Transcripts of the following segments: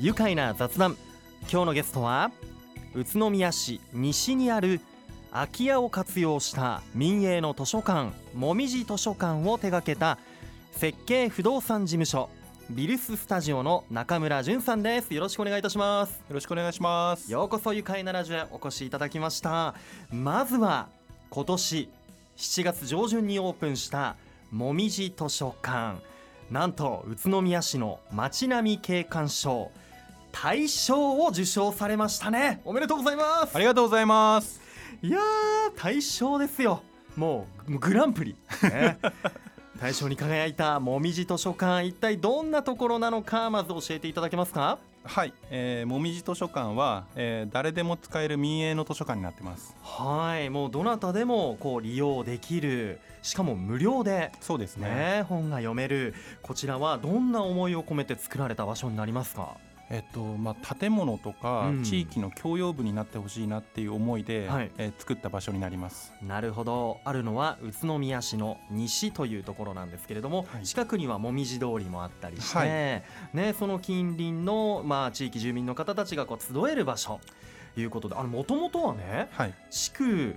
愉快な雑談。今日のゲストは宇都宮市西にある空き家を活用した民営の図書館もみじ図書館を手掛けた設計不動産事務所ビルススタジオの中村淳さんです。よろしくお願いいたします。よろしくお願いします。ようこそ愉快なラジオへお越しいただきました。まずは今年7月上旬にオープンしたもみじ図書館。なんと宇都宮市の街並み景観賞大賞を受賞されましたね。おめでとうございます。ありがとうございます。いやー大賞ですよ。もうグランプリ、ね、大賞に輝いたもみじ図書館一体どんなところなのかまず教えていただけますか？はい、えー、もみじ図書館は、えー、誰でも使える民営の図書館になってます。はい。もうどなたでもこう利用できる。しかも無料で。そうですね、ね、本が読める。こちらはどんな思いを込めて作られた場所になりますか？えっとまあ、建物とか地域の共用部になってほしいなっていう思いで、うん、えー、作った場所になります。なるほど。あるのは宇都宮市の西というところなんですけれども、はい、近くには紅葉通りもあったりして、はい、ね、その近隣の、まあ、地域住民の方たちがこう集える場所ということでもともとはね、はい、築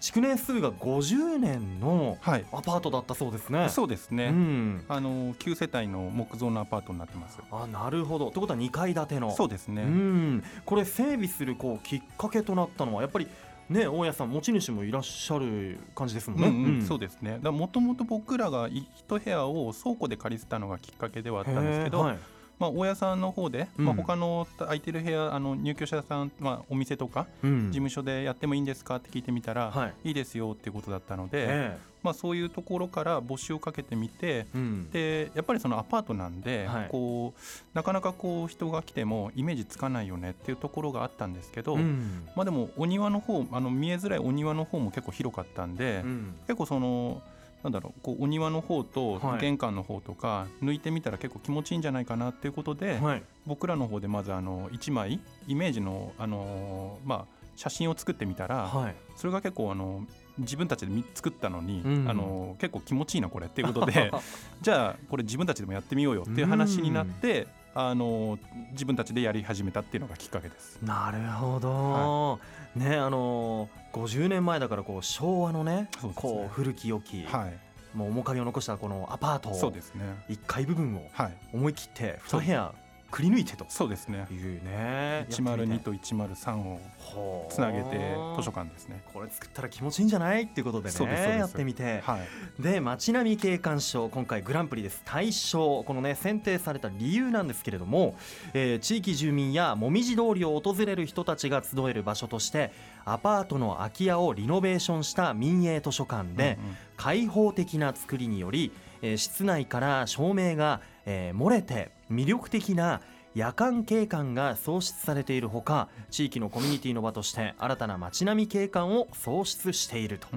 築年数が50年のアパートだったそうですね、はい、そうですね、うん、あの9世帯の木造のアパートになってます。あなるほど。ということは2階建ての。そうですね、うん、これ整備するこうきっかけとなったのはやっぱりね、大家さん持ち主もいらっしゃる感じですもんね。うんうん、そうですね。もともと僕らが一部屋を倉庫で借りてたのがきっかけではあったんですけど、はい、まあ、大家さんの方で、うん、まあ、他の空いてる部屋あの入居者さん、まあ、お店とか、うん、事務所でやってもいいんですかって聞いてみたら、はい、いいですよっていうことだったので、まあ、そういうところから募集をかけてみて、うん、でやっぱりそのアパートなんで、はい、こうなかなかこう人が来てもイメージつかないよねっていうところがあったんですけど、まあ、でもお庭の方あの見えづらいお庭の方も結構広かったんで、結構その。なんだろうこうお庭の方と玄関の方とか抜いてみたら結構気持ちいいんじゃないかなっていうことで、はい、僕らの方でまずあの1枚イメージのあの、まあ、写真を作ってみたら、はい、それが結構あの自分たちで作ったのに、うん、あの結構気持ちいいなこれっていうことで じゃあこれ自分たちでもやってみようよっていう話になって、あの自分たちでやり始めたっていうのがきっかけです。なるほど、はい、ねあの50年前だからこう昭和のね、ね、こう古き良き、はい、もう面影を残したこのアパートそうですね。1階部分を思い切って2部屋くり抜いてと。そうですね。いうね。102と103をつなげて図書館ですね。これ作ったら気持ちいいんじゃないっていうことでね。やってみて、はい、で街並み景観賞今回グランプリです。大賞。このね選定された理由なんですけれども、えー、地域住民やもみじ通りを訪れる人たちが集える場所としてアパートの空き家をリノベーションした民営図書館で、うんうん、開放的な作りにより、えー、室内から照明が、えー、漏れて魅力的な夜間景観が創出されているほか地域のコミュニティの場として新たな街並み景観を創出していると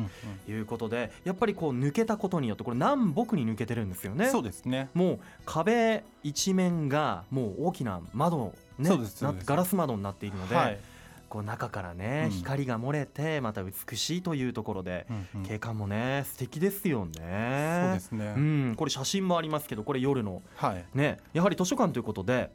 いうことで、うんうん、やっぱりこう抜けたことによってこれ南北に抜けてるんですよね。そうですね。もう壁一面がもう大きな窓ねガラス窓になっているので、はいこう中からね、うん、光が漏れてまた美しいというところで、景観もね素敵ですよね。そうですね、うん、これ写真もありますけどこれ夜の、はい、ねやはり図書館ということで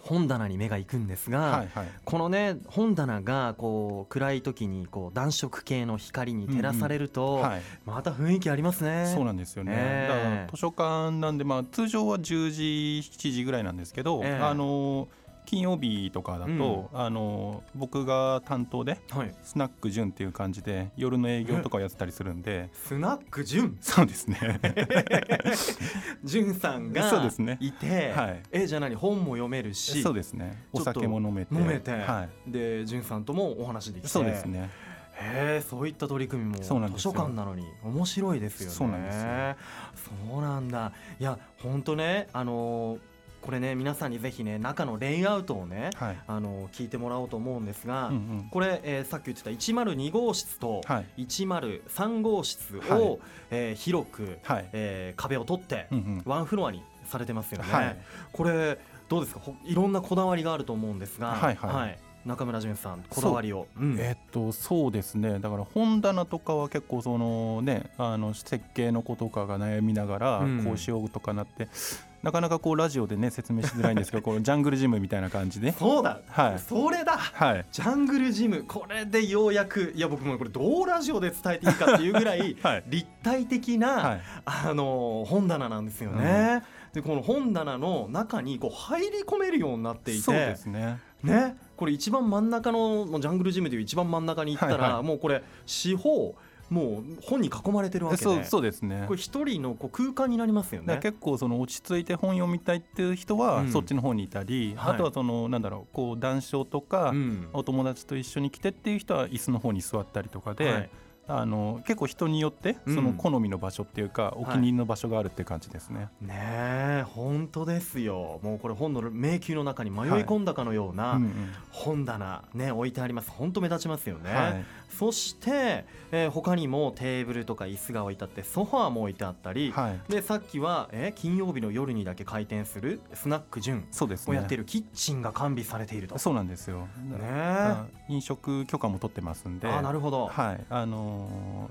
本棚に目が行くんですが、はいはい、このね本棚がこう暗い時にこう暖色系の光に照らされると、うんうん。はい、また雰囲気ありますね。そうなんですよね。ねだから図書館なんでまあ通常は10時7時ぐらいなんですけど、えー、あのー金曜日とかだと、うん、あの僕が担当で、はい、スナック純っていう感じで夜の営業とかをやってたりするんで。スナック純そうですね。純さんがいて、ねはい、えじゃあ何本も読めるしそうですね。お酒も飲めて。飲めて、はい、で純さんともお話できて。そうですね。へえそういった取り組みも図書館なのに面白いですよね。そうなんですよ。そうなんだ。いや本当ねあのーこれね皆さんにぜひね中のレイアウトをね、はい、あの聞いてもらおうと思うんですが、うんうん、これ、えー、さっき言ってた102号室と103号室を、はい、えー、広く、はい、えー、壁を取って、うんうん、ワンフロアにされてますよね。はい、これどうですか？いろんなこだわりがあると思うんですが、はいはい、はい。中村淳さんこだわりを、う。ん、えー、っとそうですね。だから本棚とかは結構そのねあの設計の子とかが悩みながらこうしようとかなって、なかなかこうラジオでね説明しづらいんですけど このジャングルジムみたいな感じで。そうだ、はい、それだ、はい、ジャングルジム。これでようやくいや僕もこれどうラジオで伝えていいかっていうぐらい、はい、立体的な、はい、あの本棚なんですよね。うん、でこの本棚の中にこう入り込めるようになっていてそうですね。ね。これ一番真ん中のジャングルジムという一番真ん中に行ったら、はいはい、もうこれ四方もう本に囲まれてるわけで。そうそうですね。これ一人のこう空間になりますよね。結構その落ち着いて本読みたいっていう人はそっちの方にいたり、うん、あとはそのなんだろうこう談笑とか、お友達と一緒に来てっていう人は椅子の方に座ったりとかで、はいあの結構人によってその好みの場所っていうか、うん、お気に入りの場所があるって感じですね。はい、ねえ本当ですよ。もうこれ本の迷宮の中に迷い込んだかのような本棚ね置いてあります。本当目立ちますよね。はい、そして、えー、他にもテーブルとか椅子が置いてあってソファーも置いてあったり、はい、でさっきは、えー、金曜日の夜にだけ開店するスナック純をやっているキッチンが完備されていると。そうなんですよ、ね、飲食許可も取ってますんで。あなるほど、はい。あの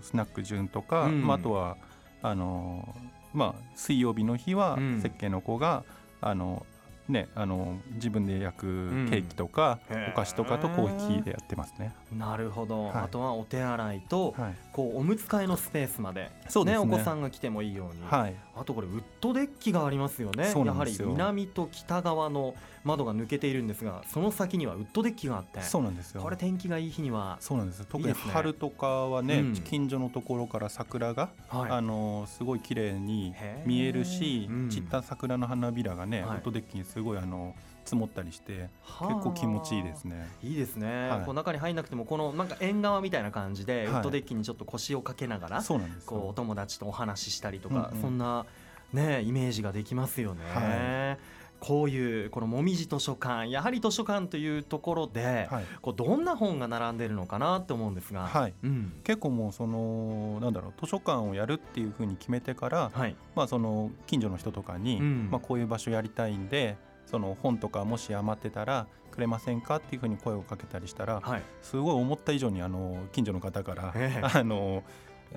スナック順とか、うん、まあ、あとはあのまあ、水曜日の日は設計の子が、あのね、あの自分で焼くケーキとか、うん、お菓子とかとコーヒーでやってますね。なるほど、はい、あとはお手洗いと、はい、こうおむつ替えのスペースまで。そうですね、ねお子さんが来てもいいように、はい、あとこれウッドデッキがありますよね。やはり南と北側の窓が抜けているんですがその先にはウッドデッキがあって。そうなんですよ。これ天気がいい日にはそうなんです特に春とかはね、うん、近所のところから桜が、はい、あのすごい綺麗に見えるし、うん、散った桜の花びらがね、ウッドデッキにすごいあの積もったりして結構気持ちいいですね。いいですね、はい、こう中に入んなくてもこのなんか縁側みたいな感じで、ウッドデッキにちょっと腰をかけながらそうなんですこうお友達とお話ししたりとか、うんうん、そんなねイメージができますよね。はいこういうこのもみじ図書館やはり図書館というところで、はい、こうどんな本が並んでるのかなって思うんですが、はい。うん、結構もうそのなんだろう図書館をやるっていうふうに決めてから、はい、まあその近所の人とかに、うん、まあこういう場所やりたいんでその本とかもし余ってたらくれませんかっていうふうに声をかけたりしたら、はい、すごい思った以上にあの近所の方から、えー、あの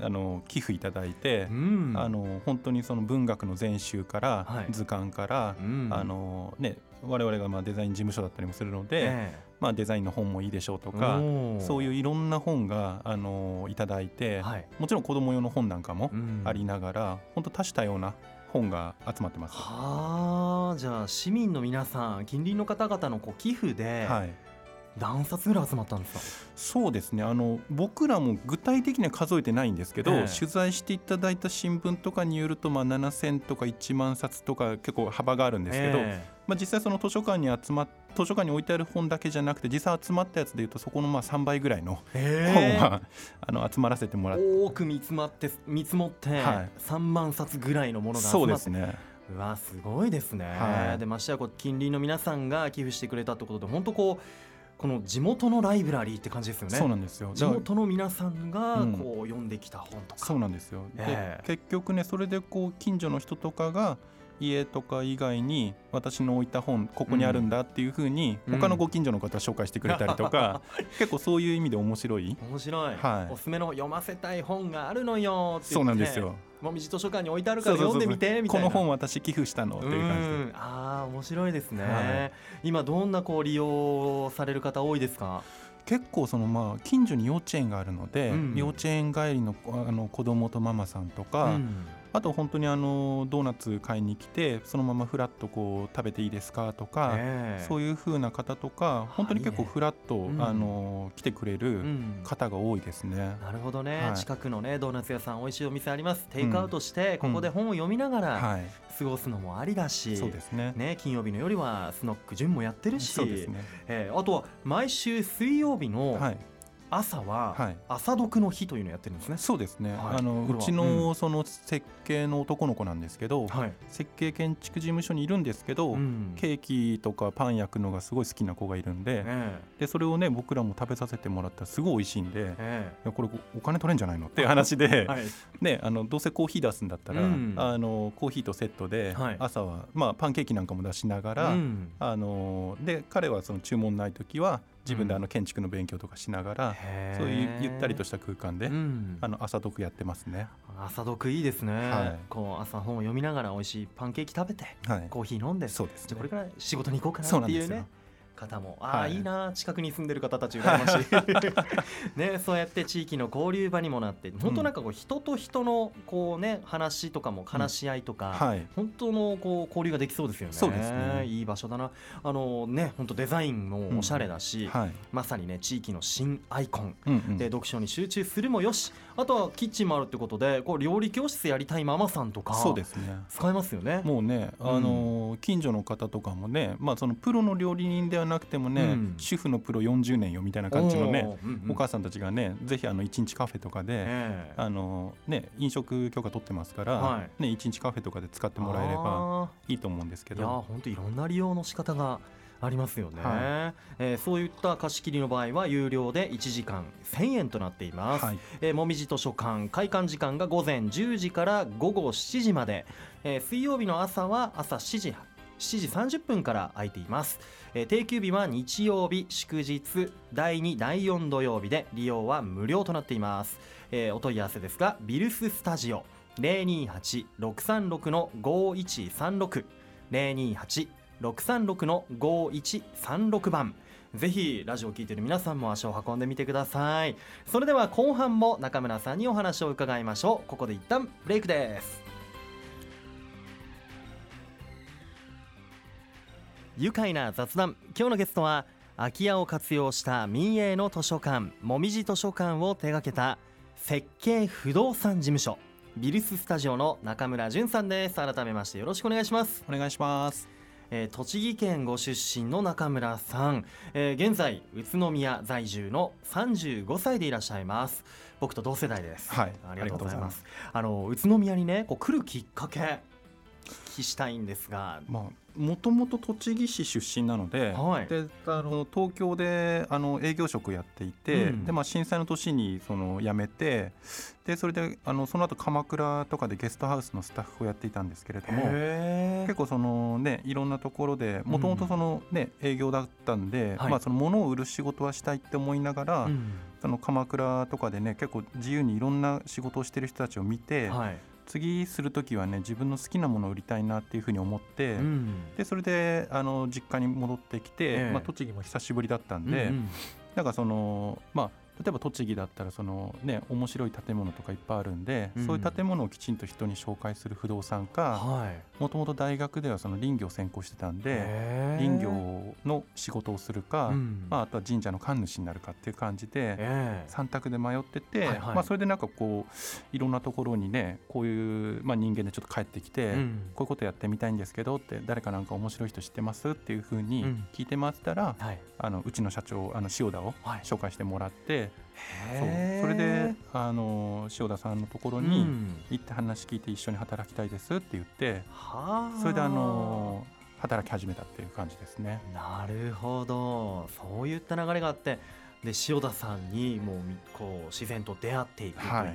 あの寄付いただいて、うん、あの本当にその文学の全集から、はい、図鑑から、うん、あのね我々がまあデザイン事務所だったりもするので、えー、まあ、デザインの本もいいでしょうとかそういういろんな本があのいただいて、はい、もちろん子供用の本なんかもありながら、うん、本当多種多様な本が集まってます。はあ、じゃあ市民の皆さん、近隣の方々のこう寄付で、はい、何冊ぐらい集まったんですか？そうですね。あの僕らも具体的には数えてないんですけど、えー、取材していただいた新聞とかによると、まあ、7000とか1万冊とか結構幅があるんですけど、えー、まあ、実際その図書館に集ま図書館に置いてある本だけじゃなくて実際集まったやつでいうとそこのまあ3倍ぐらいの本は、あの集まらせてもらって。多く見積まって見積もって、はい、3万冊ぐらいのものが集まって。そうですね。うわすごいですね、はい、でましてやこう近隣の皆さんが寄付してくれたってことで本当こうこの地元のライブラリーって感じですよね。そうなんですよ。地元の皆さんがこう読んできた本とか。そうなんですよ。えー、結局ねそれでこう近所の人とかが家とか以外に私の置いた本ここにあるんだっていうふうに他のご近所の方紹介してくれたりとか、うん、結構そういう意味で面白い。面白い、はい、おすすめの読ませたい本があるのよそうなんですよもみじ図書館に置いてあるから読んでみてみたいな。この本私寄付したのっていう感じで。ああ面白いですね、はい、今どんなこう利用される方多いですか？結構そのまあ近所に幼稚園があるので、うん、幼稚園帰りのあの子供とママさんとか、うんあと本当にあのドーナツ買いに来てそのままフラッとこう食べていいですかとか、えー、そういうふうな方とか本当に結構フラッと、うん、あの来てくれる方が多いですね。うん、なるほどね、はい、近くのねドーナツ屋さん美味しいお店あります。テイクアウトしてここで本を読みながら過ごすのもありだし、そうですね。ね金曜日の夜はスノック順もやってるしそうですね、えー、あとは毎週水曜日の、はい朝は朝読の日というのをやってるんですね。そうですね。はい、あのうちのその設計の男の子なんですけど、はい、設計建築事務所にいるんですけど、うん、ケーキとかパン焼くのがすごい好きな子がいるんで、えー、でそれをね僕らも食べさせてもらったらすごい美味しいんで、えー、これお金取れんじゃないのっていう話で、はい、ねあのどうせコーヒー出すんだったら、うん、あのコーヒーとセットで、朝はまあパンケーキなんかも出しながら、うん、あので彼はその注文ない時は自分であの建築の勉強とかしながら、そういうゆったりとした空間で、うん、あの朝読やってますね。朝読いいですね、はい、こう朝本を読みながら美味しいパンケーキ食べて、はい、コーヒー飲んでそうです、ね、じゃこれから仕事に行こうかなっていうね方もああ、はい、いいな近くに住んでる方たち羨ましい。ねそうやって地域の交流場にもなって本当なんかこう人と人のこうね話とかも話し合いとか、うん。はい、本当のこう交流ができそうですよね。そうですね。いい場所だな。あのね本当デザインもおしゃれだし、うんはい、まさにね地域の新アイコン、うんうん、で読書に集中するもよしあとはキッチンもあるってことでこう料理教室やりたいママさんとかそうですね。使えますよね。もうねあの、近所の方とかもねまあそのプロの料理人ではなくてもね、主婦のプロ40年よみたいな感じのねおうんうん、お母さんたちがねぜひあの1日カフェとかで、え。ー、あのね、飲食許可取ってますから、はい、ね、1日カフェとかで使ってもらえればいいと思うんですけど。いや本当いろんな利用の仕方がありますよね、はい、えー、そういった貸し切りの場合は有料で1時間1000円となっています、はい、えー、もみじ図書館開館時間が午前10時から午後7時まで、えー、水曜日の朝は朝7時7時30分から空いています、えー、定休日は日曜日祝日第2第4土曜日で利用は無料となっています、えー、お問い合わせですがビルススタジオ028-636の5136 028-636の5136番。ぜひラジオを聴いている皆さんも足を運んでみてください。それでは後半も中村さんにお話を伺いましょう。ここで一旦ブレイクです。愉快な雑談。今日のゲストは空き家を活用した民営の図書館もみじ図書館を手掛けた設計不動産事務所ビルススタジオの中村淳さんです。改めましてよろしくお願いします。お願いします。えー、栃木県ご出身の中村さん、えー、現在宇都宮在住の35歳でいらっしゃいます。僕と同世代です。はい。ありがとうございます。あの宇都宮にねこう来るきっかけきしたいんですが。まあもともと栃木市出身なのではい、であの東京であの営業職やっていて、うん、でまあ、震災の年にその辞めてでそれであのその後鎌倉とかでゲストハウスのスタッフをやっていたんですけれども結構その、ね、いろんなところでもともとその、ね、営業だったんで、はい、まあ、その物を売る仕事はしたいって思いながら、うん、その鎌倉とかでね結構自由にいろんな仕事をしてる人たちを見て、はい次する時はね自分の好きなものを売りたいなっていうふうに思って、うん、でそれであの実家に戻ってきて、えー、まあ、栃木も久しぶりだったんで、うんうん、なんかそのまあ例えば栃木だったらその、ね、面白い建物とかいっぱいあるんで、うん、そういう建物をきちんと人に紹介する不動産かもともと大学ではその林業を専攻してたんで林業の仕事をするか、うん、まあ、あとは神社の神主になるかっていう感じで3択で迷ってて、はいはい、まあ、それでなんかこういろんなところにねこういう、まあ、人間でちょっと帰ってきて、うん、こういうことやってみたいんですけどって誰かなんか面白い人知ってますっていうふうに聞いてもらったら、はい、あのうちの社長あの塩田を紹介してもらって。はいそう。それであの塩田さんのところに行って話聞いて一緒に働きたいですって言って、うん、それであの働き始めたっていう感じですね。なるほど。そういった流れがあってで塩田さんにもうこう自然と出会っていくという、はい、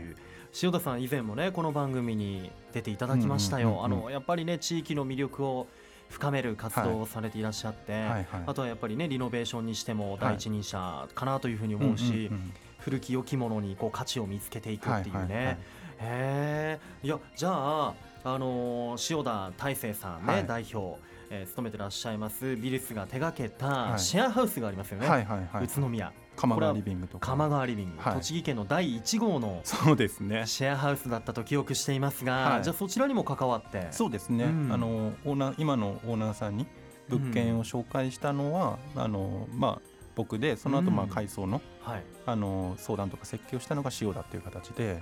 塩田さん以前もねこの番組に出ていただきましたよ。あのやっぱりね地域の魅力を深める活動をされていらっしゃって、はいはいはい、あとはやっぱりねリノベーションにしても第一人者かなというふうに思うし、古き良きものにこう価値を見つけていくっていうね。はいはいはい、へいやじゃあ、あのー、塩田大成さんね、はい、代表、えー、務めてらっしゃいますビルスが手掛けたシェアハウスがありますよね、はいはいはい、宇都宮。鎌川リビングとか。鎌川リビング、はい、栃木県の第1号のそうですね。シェアハウスだったと記憶していますが、はい、じゃあそちらにも関わって。そうですね、うん、あのオーナー今のオーナーさんに物件を紹介したのは、うん、あのまあ僕でその後まあ改装の,、はい、あの相談とか設計をしたのが塩田っていう形で。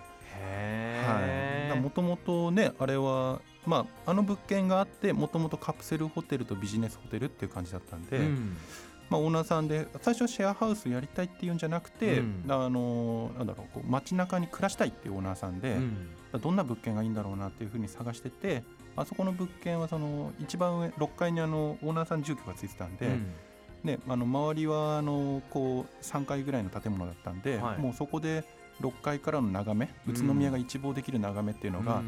もともとねあれはまああの物件があってもともとカプセルホテルとビジネスホテルっていう感じだったんで、うん、まあ、オーナーさんで最初はシェアハウスやりたいっていうんじゃなくて、うん、あのなんだろうこう街中に暮らしたいっていうオーナーさんで、うん、どんな物件がいいんだろうなっていうふうに探しててあそこの物件はその一番上6階にあのオーナーさん住居がついてたんで。ね、あの周りはあのこう3階ぐらいの建物だったんで、はい、もうそこで6階からの眺め宇都宮が一望できる眺めっていうのが、うん、い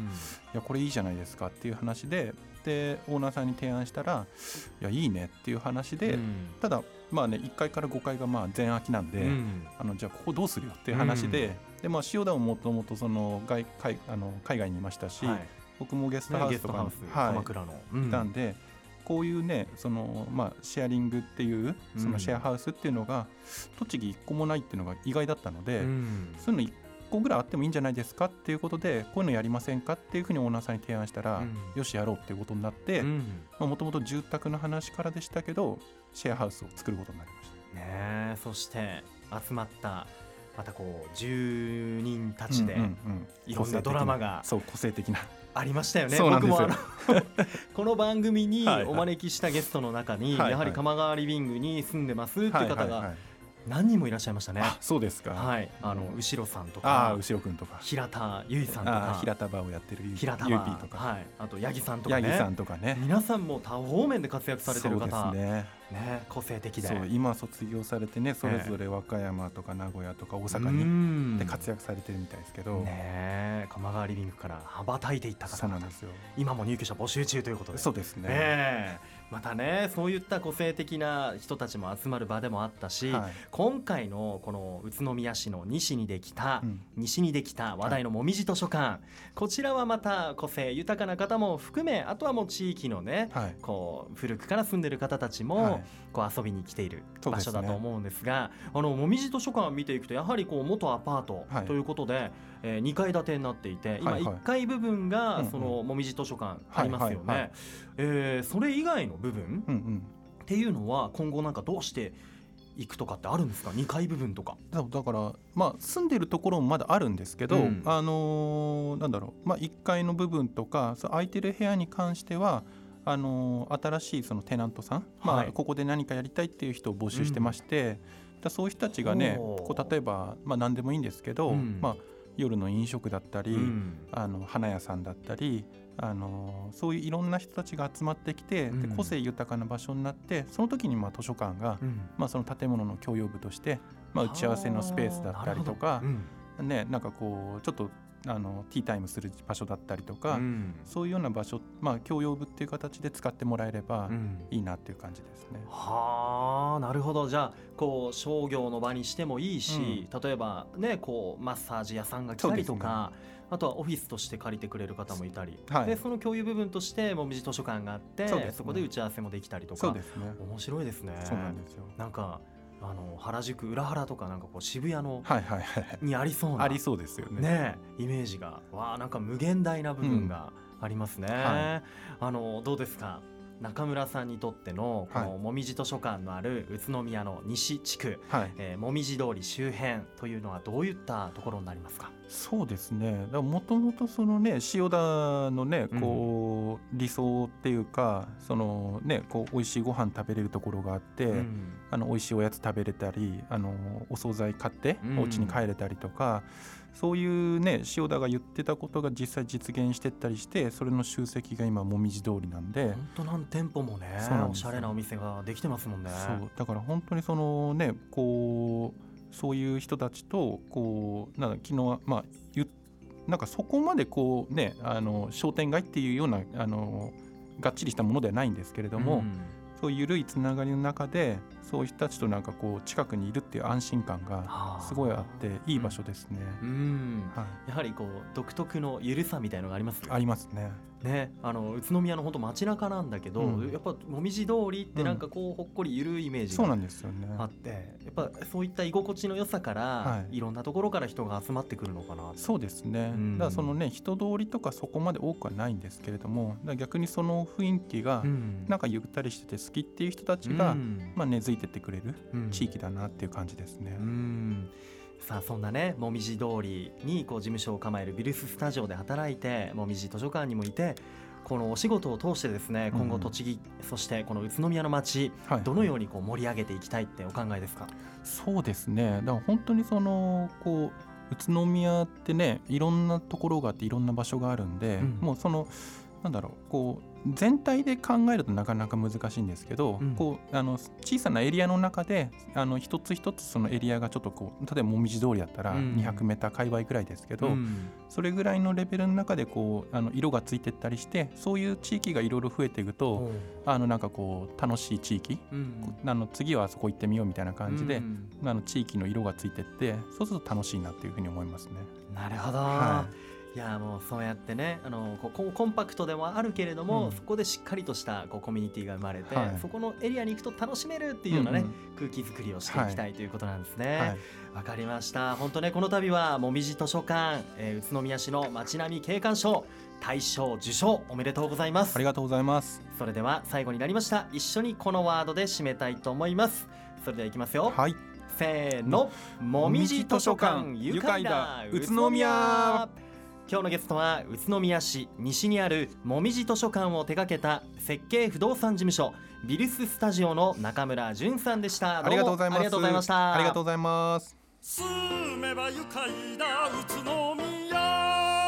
やこれいいじゃないですかっていう話ででオーナーさんに提案したらいやいいねっていう話で、うん、ただまあね1階から5階がまあ全空きなんで、うん、あのじゃあここどうするよっていう話で,、でまあ、塩田ももともとその外海あの海外にいましたし、はい、僕もゲストハウスとか、ね、はい、鎌倉の、いたんで。こういうねその、まあ、シェアリングっていうそのシェアハウスっていうのが、栃木1個もないっていうのが意外だったので、そういうの1個ぐらいあってもいいんじゃないですかっていうことでこういうのやりませんかっていうふうにオーナーさんに提案したら、よしやろうっていうことになってもともと住宅の話からでしたけどシェアハウスを作ることになりました。ね、そして集まったまたこう住人たちでいろんなドラマがそう個性的なありましたよね。僕もあの この番組にお招きしたゲストの中にやはり鎌川リビングに住んでますっていう方が何人もいらっしゃいましたね。そうですか。はい、あの後ろさんとか、あ後ろくんとか、平田由衣さんとか、平田場をやってる平田場とか、はい、あと八木さんとかね、八木さんとかね、皆さんも多方面で活躍されてる方、ね、ね、個性的で。今卒業されてねそれぞれ和歌山とか名古屋とか大阪にで活躍されてるみたいですけど、ね、鎌川リビングから羽ばたいていった方なんですよ。今も入居者募集中ということで。そうですね、ね、またねそういった個性的な人たちも集まる場でもあったし、はい、今回のこの宇都宮市の西にできた、うん、西にできた話題のもみじ図書館、はい、こちらはまた個性豊かな方も含めあとはもう地域のね、はい、こう古くから住んでる方たちも、こう遊びに来ている場所だと思うんですが、ね、あのもみじ図書館を見ていくとやはりこう元アパートということで、はい、えー、2階建てになっていて今1階部分がそのもみじ図書館ありますよね。えそれ以外の部分、うんうん、っていうのは今後なんかどうして行くとかってあるんですか？2階部分とか。だからまあ住んでるところもまだあるんですけど、うん、あのー、なんだろう、まあ、1階の部分とか空いてる部屋に関してはあの新しいそのテナントさん、はい、まあ、ここで何かやりたいっていう人を募集してまして、うん、そういう人たちがねこう例えば、まあ、何でもいいんですけど、うん、まあ、夜の飲食だったり、うん、あの花屋さんだったりあのそういういろんな人たちが集まってきて、で個性豊かな場所になってその時にまあ図書館が、まあ、その建物の共用部として、まあ、打ち合わせのスペースだったりとか、ね、なんかこうちょっとあのティータイムする場所だったりとか、うん、そういうような場所、まあ、共用部っていう形で使ってもらえればいいなっていう感じですね。うん、はあなるほど。じゃあこう商業の場にしてもいいし、うん、例えばねこうマッサージ屋さんが来たりとか。あとはオフィスとして借りてくれる方もいたり、はい、でその共有部分としてもみじ図書館があってそ、ね,、こで打ち合わせもできたりとか、ね、面白いですね。そうなんですよ。なんかあの原宿裏原とかなんかこう渋谷のにありそうなありそうですよね。ねイメージが。わあなんか無限大な部分がありますね、うんはい、あのどうですか？中村さんにとってのこのもみじ図書館のある宇都宮の西地区、はい。えー、もみじ通り周辺というのはどういったところになりますか？そうですね。もともとそのね塩田のねこう、理想っていうかそのねこう美味しいご飯食べれるところがあって、うん、あの美味しいおやつ食べれたりあのお惣菜買ってお家に帰れたりとか、そういうね塩田が言ってたことが実際実現してったりしてそれの集積が今もみじ通りなんで本当何店舗もねおしゃれなお店ができてますもんね。そう。だから本当にそのねこうそういう人たちとこうなんか昨日まあ言なんかそこまでこうねあの商店街っていうようなあのがっちりしたものではないんですけれども、うん、そういう緩いつながりの中でそういう人たちとなんかこう近くにいるっていう安心感がすごいあっていい場所ですね。うん、はい、やはりこう独特のゆるさみたいのがありますありますね。ね、あの宇都宮の本当街中なんだけど、うん、やっぱもみじ通りってなんかこうほっこりゆるいイメージがあって、やっぱそういった居心地の良さから、はい、いろんなところから人が集まってくるのかなそうですね、うん、だからそのね人通りとかそこまで多くはないんですけれども逆にその雰囲気がなんかゆったりしてて好きっていう人たちが、うん、まあ、根付いてってくれる地域だなっていう感じですね。うんさあそんなねもみじ通りにこう事務所を構えるビルススタジオで働いてもみじ図書館にもいてこのお仕事を通してですね今後栃木、うん、そしてこの宇都宮の街、はい、どのようにこう盛り上げていきたいってお考えですか？そうですね。だから本当にそのこう宇都宮ってねいろんなところがあっていろんな場所があるんで、うん、もうそのなんだろうこう全体で考えるとなかなか難しいんですけど、うん、こうあの小さなエリアの中であの一つ一つそのエリアがちょっとこう例えばもみじ通りだったら200メーター界隈ぐらいですけど、うん、それぐらいのレベルの中でこうあの色がついてったりしてそういう地域がいろいろ増えていくとあのなんかこう楽しい地域、うん、あの次はそこ行ってみようみたいな感じで、あの地域の色がついてってそうすると楽しいなっていうふうに思いますね。なるほど、はいいやもうそうやってねあのこコンパクトでもあるけれども、うん、そこでしっかりとしたこうコミュニティが生まれて、はい、そこのエリアに行くと楽しめるっていうようなね、うんうん、空気作りをしていきたい、ということなんですね。わ、はい、かりました。本当ねこの度はもみじ図書館、えー、宇都宮市の街並み景観賞大賞受賞おめでとうございます。ありがとうございます。それでは最後になりました。一緒にこのワードで締めたいと思います。それではいきますよ。はい。せーの。もみじ図書館愉快だ。宇都宮今日のゲストは宇都宮市西にあるもみじ図書館を手掛けた設計不動産事務所ビルススタジオの中村淳さんでした。ありがとうございます。ありがとうございました。ありがとうございます。住めば愉快だ宇都宮